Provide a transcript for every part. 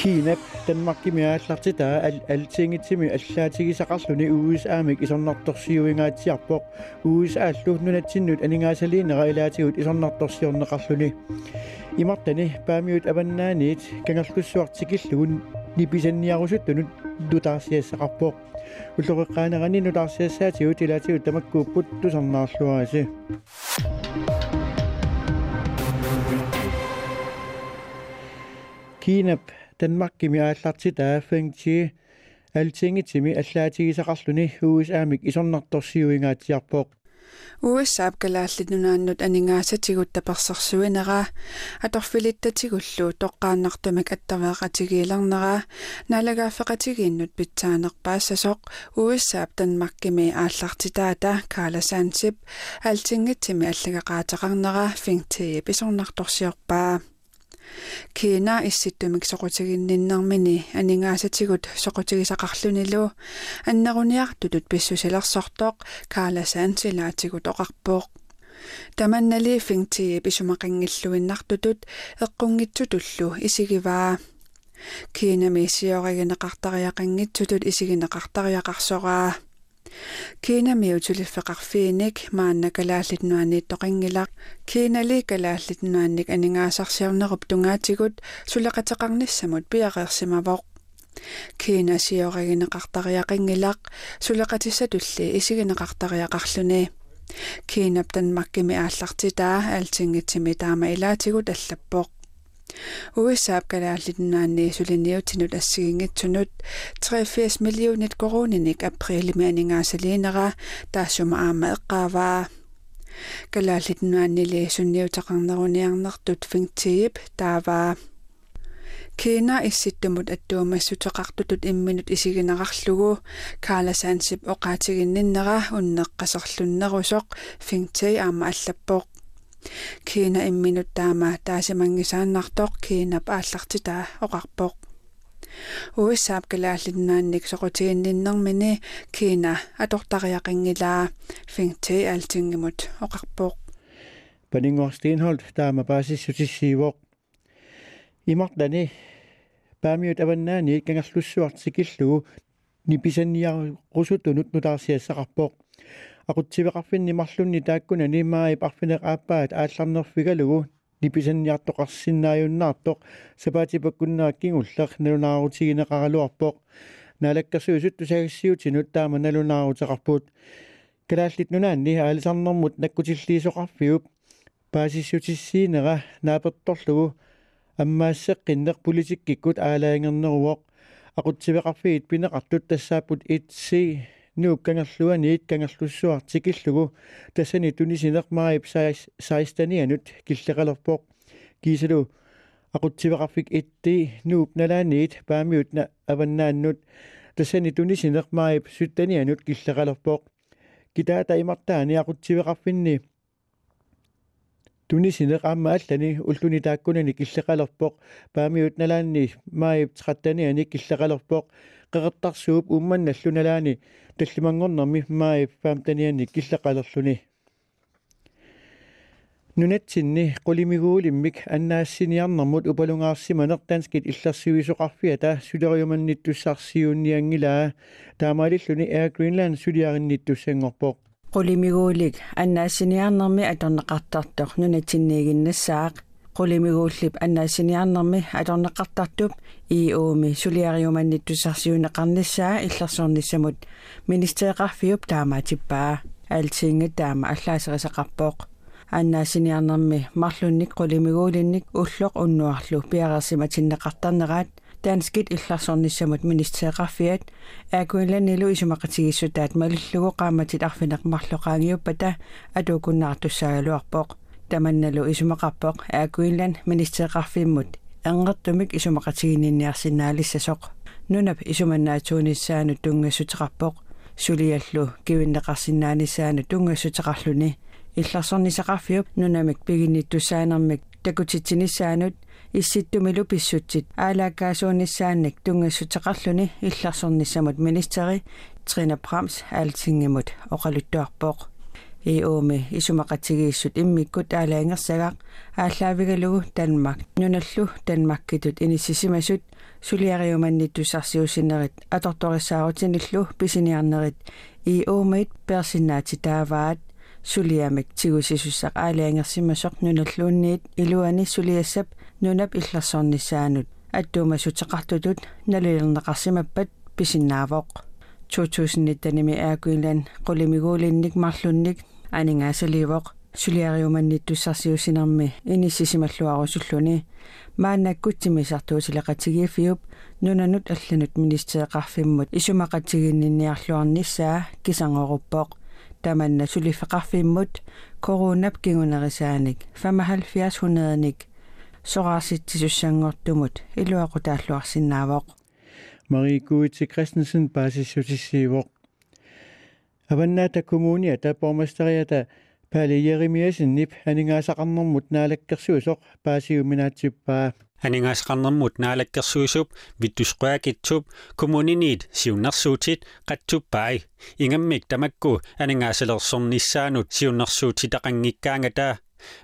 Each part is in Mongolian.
Kiinap Danmarkimiaallartitaa al altingitsimi allaatigisaqarluni USAmik isornartorsiuingaatiarpoq USAallu nunatinnut aningaasaliinera ilaatigut isornartorsiorneqarluni imartani paamiut avannaaniit kangerlussuartikillugun nipisanniarusuttunut nutaarsiassaqarpoq уллоқеққаанерани нутаарсиассаатигут илаатигут тамаккууппут тусарнаарлуаси Kiinap Danmarkimi ааллартитаа фэнчи алтингитими аллаатигисақарлүни USAmik исорнарторсиуингаатиарпоқ USAап галааллинунааннут анингаасатигут таперсэрсуинера аторфилиттатигуллу тоққааннартумак аттавеэқатигиилернера налагаафеқатигииннут питсаанерпаассасоқ USAап танмаккими ааллартитаата кааласаансип алтингитсими аллагақаатеқарнера фингтии писорнарторсиорпаа кина исситтумик соқутигинниннэрмини анингаасатигут соқутигисақарлунилу аннеруниартутут писсусилерсортоқ кааласаан силаатигут оқарпооқ таманнали фингти писумақингиллуиннартутут эққунгитсутуллу исигиваа кина мисиоригинеқартариақингитсутут исигинеқартариақарсораа Kiinami utulifeqarfiinik maanna kalaallit toqingilaq kiinali kalaallit aningaasarsiarnerup tungaatigut suleqateqarnissamut piaqeersimavoq kiina siorigineqartariaqingilaq suleqatissatulli isigineqartariaqarluni kiinap tanmakkimi aallartitaa aaltingitsimi taama ilaatigut allappoq USAап галааллитнаанни сулиниутинут ассигингитсунут 83 миллионит корониник априлими анингаасалиинера таассума аама эққааваа галааллитнааннили сунниутеқарнеруниарнертут фингтиип тааваа Кина исситтумут аттуумассутеқартутут имминут исигинеқарлугу кааласаансип оқаатигинниннера уннеққасерлуннерусоқ фингтей аама аллаппоқ кина имминут таама таасимангисааннартоқ кина пааллартитаа оқарпоқ. Уиссаап галааллиннаанник соқутигинниннэрмини кина атортариақингилаа фингти алтингимут оқарпоқ. Панингор стенхолд таама паасиссутиссиивоқ имартани паамиут аваннаани кангерлуссуартикиллугу ниписанниарусутунут нутаарсиассақарпоқ aqutsivеқарфинни марлунни тааккуна нимааи парфинеқааппаат аалларнерфигалугу ниписанниартоқарсинааюннаартоқ сапаатипаккуннааккигуллер налунаарутигинеқаралуарпоқ налаккасуусутту сагиссиутинут таама налунаарутеқарпут калааллит нунаанни аалисарнэрмут наккутиллиисоқарфиуп паасиссутиссиинера нааперторлугу аммаассеққиннеқ политиккиккут аалаангернеруоқ aqutsivеқарфиит пинеқартут тассааппут итси нууккангерлуаниит кангерлуссуартикиллугу тассани тунисинермаип 16танианут киллеқалерпоқ кисалу aqutsivеқарфик итти нууп налааниит паамиутна аваннааннут тассани тунисинермаип 17танианут киллеқалерпоқ китаата имартаани aqutsivеқарфинни тунисинеқ аама аллани уллуни тааккунани киллеқалерпоқ паамиут налаанни маип 13таниани киллеқалерпоқ qeqertarsuup uummanналлуналаани таллимангорнэрми маи фаамтаниани киллақалерлүни нунатсинни qulимигуулиммик аннаассиниарнэрмут упалунгаарсиманер танскит иллерсивисоқарфиата сулериуманниттуссарсиунниангилаа таамаалиллуни Air Greenland сулиаринниттуссангорпоқ qulимигуулик аннаассиниарнэрми аторнеқартартор нунатсинниигиннассаақ qulимигууллип аннаассиниарнэрми аторнеқартартуп иооми сулиариуманниттусарсиунеқарниссаа иллерсуорниссамут министеэқарфиуп таамаатиппаа аалтиинга таама аллаасерисақарпооқ аннаассиниарнэрми марлунник qulимигуулинник уллоқ уннуарлу пиарерсиматиннеқартарнераат таанскит илларсорниссамут министеэқарфиат аакуиланилу исумақатигиссутаат малиллугу qaamatit арфинеқ марлоқаангиуппата атуукуннаартуссаагалуарпооқ таманналу исумақарпоқ аакуиллан министеқарфиммут ангертумик исумақатигининниарсинаалиссасоқ нунап исуманнаатуунissaanu тунгассутеқарпоқ сулиаллу кивиннеқарсинааниссаану тунгассутеқарлүни илларсорнисақарфиуп нунамик пигинниттусаанермик такутитсинissaанут исситтумилу писсутсит аалааккаасуунissaанник тунгассутеқарлүни илларсорниссамут министери Трина Прамс аалтингимут оқалуттуарпоқ. Иуми исумақатигииссут иммиккут аалаангерсагақ ааллаавигалугу Danmark нуналлу Danmarkkитут иниссисимасут сулиариуманни туссарсиусинерит аторторисаарутиниллу писиниарнерит. И оомит персинаати тааваат сулиамик тигусисуссақ аалиангерсимасоқ нуналлуунниит илуани сулиассап нунап иллерсорнissaанут аттуума сутеқартутут налилернеқарсимаппат писиннаавоқ. 2019-ми аакуилан qulимигуулинник марлунник анингаасаливоқ сулиариуманнит туссарсиусинерми иниссисималлуарусуллуни мааннаккутсимисартуутилеқатигииффиуп нунанут алланут министеэқарфиммут исумақатигиннинниарлуарниссаа кисангоруппоқ таманна сулифеқарфиммут. Коронап кингунерисааник 75 soraasitsisussanngortumut iluaqu taalluarsinnaavoq Marie Guitse Christensen basissutissiivoq avannaata kommunia ta borgmesteriata Paali Jeremiasen nip aningaasaqarnermut naalakkersuusoq paasiuminaatsippaa aningaasaqarnermut naalakkersuusup vittusquakitsup kommuniniit siunnersuutit qatsupaai ingammik tamakku aningaasaleersornissaanut siunnersuutitaqanngikkaangata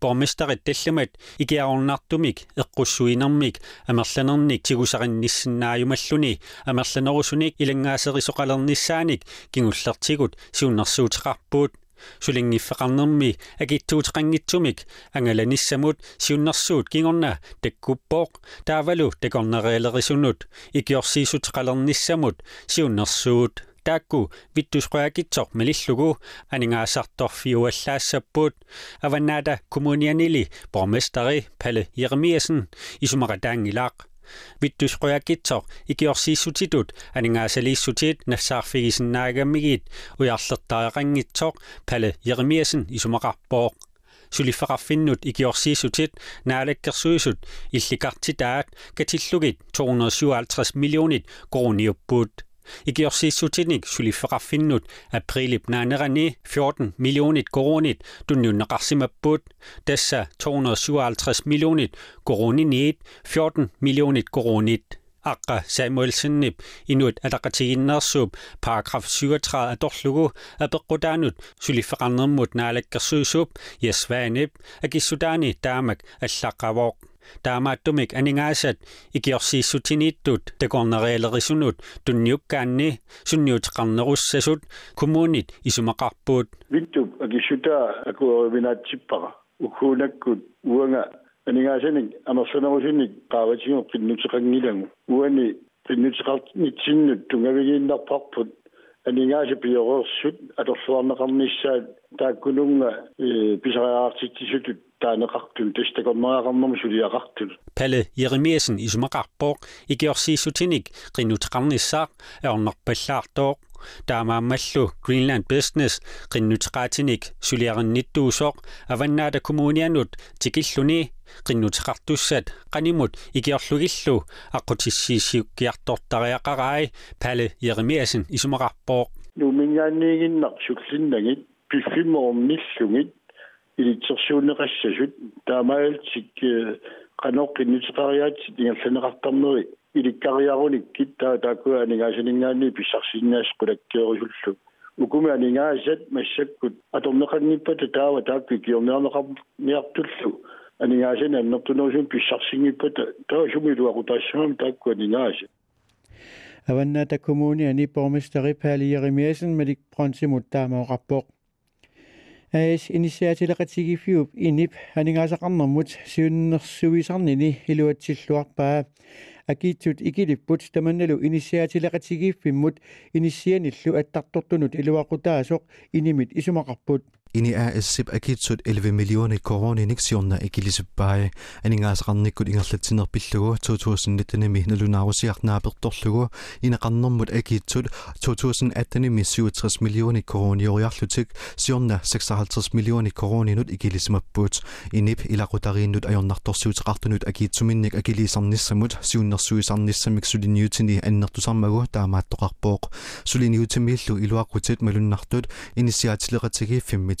Borgmesterит таллумат икиарорнартумик эққуссуинермик амерланерник тигусаринниссиннааюмаллуни амерланерусуник илангаасерисоқалерниссааник кингуллертигут сиуннэрсуутеқарпуут сулингиффеқарнерми акиттуутеқангитсумик ангаланиссамут сиуннэрсуут кингорна таккуппооқ таавалу такорнереалерисунут икиорсиисутеқалерниссамут сиуннэрсуут таакку виттусқуакитсоқ малиллугу анингаасарторфиуаллаассаппут аваннаата коммунианили борместери пале Jeremiasen исумақатаангилаақ виттусқуякитсоқ икиорсииссутитут анингаасалииссутиит нассаарфигисиннаагаммигиит уярлертаақангитсоқ пале Jeremiasen исумақарпооқ сулиффеқарфиннут икиорсииссутит наалаккерсуисут илликартитаат катиллугит 257 миллионит корониуппут Igiorsiissutinik sulifeqarfinnut aprilip naanerani 14 millionit koronit tunniunneqarsimappuut tassa 257 millionit koroniniit 14 millionit koronit Aqqa Samuelsenip inuit ataqatiginnersuup paragraf 37 atorlugu apeqqutaanut sulifeqarnermut naalakkersuusuup yasvaanip akissutaani taamak allaqavoq таамааттумик анингаасат икиорсииссутинииттут такорнериалерисунут тунниуккаанни сунниутеқарнеруссасут коммуунит исумақарпуут виттуп акиссута акуорвинаатсиппара укхуунаккут уанга анингаасаник амерсанерусунник qaavatigu qinnuteqangilagu uani qinnuteqarnitsinнут тунгавигииннарпарпут анингааса пиорерсут аторлуарнеқарнissaat тааккунунга писариаартитсисутут таанеқартун тастакорнеақарнэрму сулиақартул пале Jeremiasen исумақарпооқ икиорсииссутиник qinnuteqarnissaaq аорнарпаллаартооқ таамааммаллу Greenland Business qinnuteqaatinik сулиаринниттуусооқ аваннаата коммунианут тикиллуни qinnuteqartussat qanimut ikiorlugillu aqutissiisiukkiartortariaqaraai pale Jeremiasen isumaqarpooq нумингаанниигиннар суллиннагит пиффимоорниллугит илитсерсуунеқассасут таамаалтик qanoqqinnuteqariaat tingerlaneqartarneri ilikkaриаруник киттаа таакуа анигаасинингаани писсарсиннаас qulakkeerusулlu укуми анигаасат массаккут аторнеқангиппата таава таакки киорнеарнеқар ниартуллу анигаасани аннертунерусун писсарсингиппата таа сумилуақутаассамам таакку анигааса аваннаата коммуни ани борместери паали Jeremiasen медик пронсимут таамаоқарпоқ аис инициатилеқатигиффиуп инип анигаасақарнэрмут сиуннэрсуисарнини илуатсиллуарпаа акиитсут икилиппут таманналу инициатилеқатигиффиммут иниссианиллу аттартортунут илуақутаасоқ инимит исумақарпут Ini-äässip akitsut 11 millioner koroninektioner i Gilisebbaje, aningaasrannikkut ingerlatsinnerpillugu 2019-imi nalunaarusiarnaapertorlugu, inaqarnermut akitsut 2018-imi 67 millioner koronioriarlutik, siorna 56 millioner koroninut i Gilisemapput, inip ilaqutariinnut ajornartorsuutiqartunut akitsuminnik akilisarnissamut siunnersuisarnissamik sulinniutini annertusarmagu taamaattoqarpooq, suliniutimillu iluaqqutit malunartut inisiaatileqatigi 5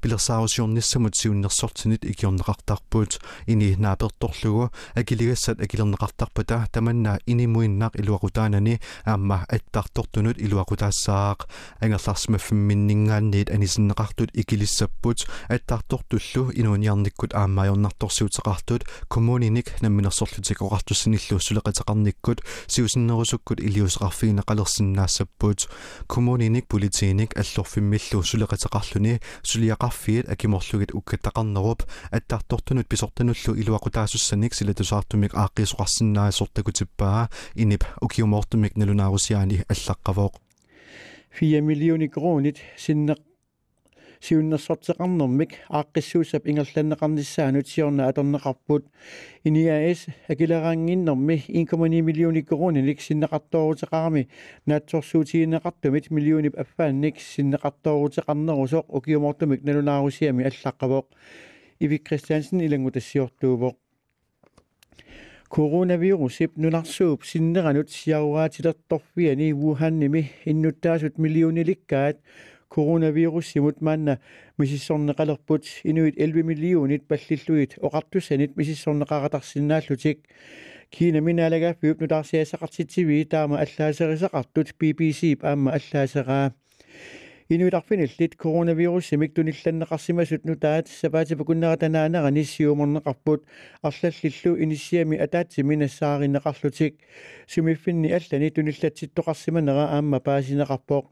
pilersaarusiornissamut siunnersortinit ikiorneqartarput ini naapertorlugu akiligassat akilerneqartarpata tamanna inimuinnaq iluaqutaanani aamma attartortunut iluaqutaassaaq angerlarsmaffimminningaanniit anisinneqartut ikilissapput attartortullu inuuniarnikkut aammaajornartorsiuteqartut kommuninik namminersorlutik oqartussinillu suleqataqarnikkut siusinnerusukkut iliuseqarfiineqalersinnaassapпут kommuninik politiinik аллорфиммиллу сулеқатеқарлүни сулиақарфиит акиморлугит уккаттақарнеруп аттарторtunut писортануллу илуақутаассаник силатусаартумик ааққисоқарсинаа сортакутиппаа инип укиумоортумик налунаарусиаани аллаққавооқ 4 миллиони кроонит синнеқ сиуннерсортеқарнэрмик ааққиссуусап ингерланнеқарниссаанут сиорна аторнеқарпут иниаэс акилераангиннэрми 1,9 миллиони кроонилик синнеқарторутеқарами наатсорсуутигинеқартумит миллионип аффаанник синнеқарторутеқарнерусоқ укиумортумик налунаарусиами аллаққавоқ ивик кристиансен илангутассиортуувоқ коронавирусип нунарсууп синнеранут сиаруаатилерторфиани вуханними иннуттаасут миллиониликкаат коронавируссимут маанна мисиссорнеқалерпут инуит 11 миллионит паллиллуит оқартусанит мисиссорнеқаратарсинааллутик кина минаалагааффиуп нутарсиасақартитсиви таама аллаасерисақартут BBC аама аллаасераа инуиларфиналлит коронавируссимик тунилланнеқарсимасут нутаат сапаатипакуннератанаанера ниссиуморнеқарпут арлаллиллу иниссиами атаатси минассааринеқарлутик сумиффинни аллани туниллатситтоқарсиманера аама паасинеқарпоқ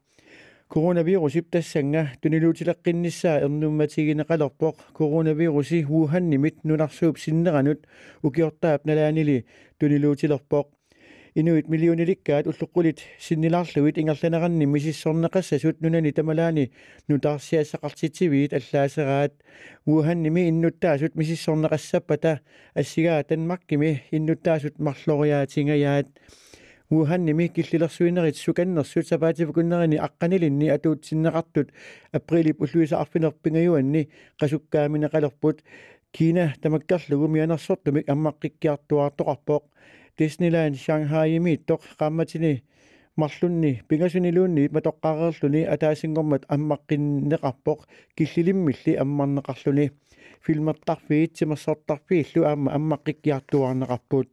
коронавирусип тассанга тунилуутилаққиннссаа эрнумматигинеқалерпоқ коронавируси вуханнимит нунарсууп синнеранут укиортаап налаанили тунилуутилерпоқ инуит миллиониликкаат уллуққулит синнилаарлуит ингерланеранни мисиссорнеқассасут нунани тамалаани нутаарсиассақартитсивиит аллаасераат вуханними иннуттаасут мисиссорнеқассаппата ассигаа танмаркими иннуттаасут марлориаатингаяат ууханними киллилерсуинерит суканнерсут сапаативкуннерини аққанилинни атуутсиннеқартут априлип уллуиса арфинерпингаюанни қасуккааминеқалерпут кина тамаккарлугу мианерсортумик аммаққиккиартуартоқарпоқ Disneyland Shanghai-ими тоқ қамматини марлунни пингасунилуунни матоққарерлүни атаасингормат аммаққиннеқарпоқ киллилиммилли аммарнеқарлүни филмертарфиитсимассортарфииллу аама аммаққиккиартуарнеқарпут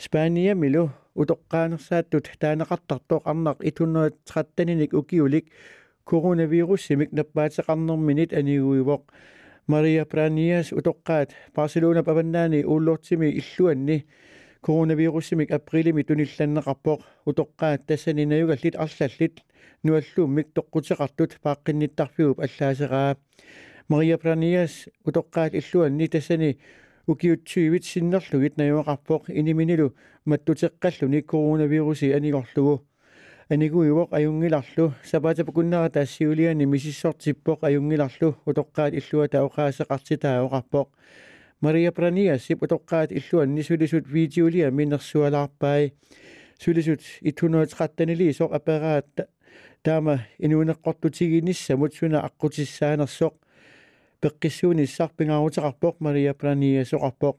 Spania milu утоққаанерсааттут таанеқартартоқ арнақ 113-ник укиулик коронавируссимик наппаатеқарнэрминит анигуивоқ Мария Праниас утоққаат Барселона паваннаани ууллортими иллуанни коронавируссимик априлими тунилланнеқарпоқ утоққаат тассанинаюгаллит арлаллит нуаллууммик тоққутеқартут пааққинниттарфигуп аллаасераа Мария Праниас утоққаат иллуанни тассани укиутсуивит синнерлугит наюақарпоқ иниминилу маттутеққаллуни коронавируси анигорлугу анигуивоқ аюнгиларлу сапаатапакуннера таассиулиани мисиссортиппоқ аюнгиларлу утоққаат иллуа таоқаасеқартитаа оқарпоқ Мария Праниасип утоққаат иллуанни сулисут видеолиа минерсуалаарпай сулисут 113-нили соқ аппараат таама инуунеққортутигиниссамут суна аққутиссаанерсоқ пеққиссуунissarpingaaruteqarpoq Maria Prania soqarpoq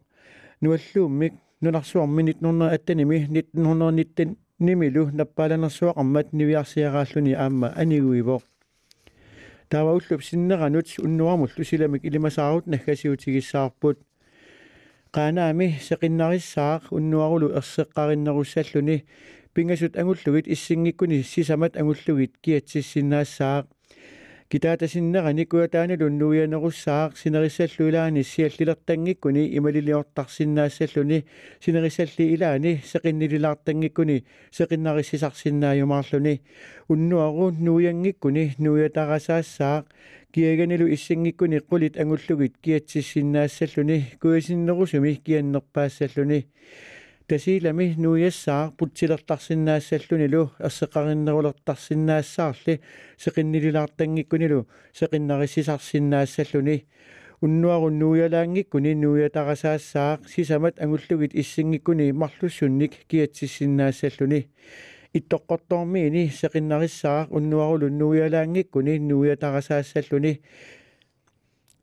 nualluummik nunarsuarmi 1918nimi 1919 nimilu nappalanersuaqarmat niviarsiaraalluni aamma aniguivoq taava ullup sinneranut unnuarmullu silamik ilimasaarut naggasiutigissаарput qaanaami seqinnarissаақ уннуарулу ерсеққариннеруссаллуни пингасут ангуллугит иссингиккуни сисамат ангуллугит киатсиссинаассаақ китаатасиннерани куатааналун нуианерусsaaq синерissаллуилаани сиаллилертангиккуни ималилиортарсиннаассаллуни синерissалли илаани сеқиннилилаартангиккуни сеқиннариссисарсиннааюмаарлуни уннуару нуиангиккуни нуиатарасаассаақ киаганилу иссангиккуни қулит ангуллугит киатсиссиннаассаллуни куисиннерусуми кианнерпаассаллуни тасилами нуяссаа путсилертарсинаассаллунилу ерсеқариннерулертарсинаассаарли сеқиннилилаартангиккунилу. Сеқиннариссисарсинаассаллуни уннуарун нуялаангиккуни нуятарасаассаақ сисамат ангуллугит иссингиккуни. Марлуссунник киатсиссинаассаллуни иттоққортормиини сеқиннариссаақ уннуарулун нуялаангиккуни нуятарасаассаллуни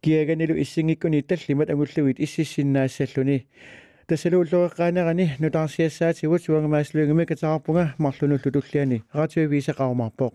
киаганилу иссингиккуни таллимат ангуллугит иссиссинаассаллуни тассалууллуэққаанерани нутарсиассаатигут суангамааслуингами катаарпунга марлунуллу туллиани радиовиса qaarmarpoq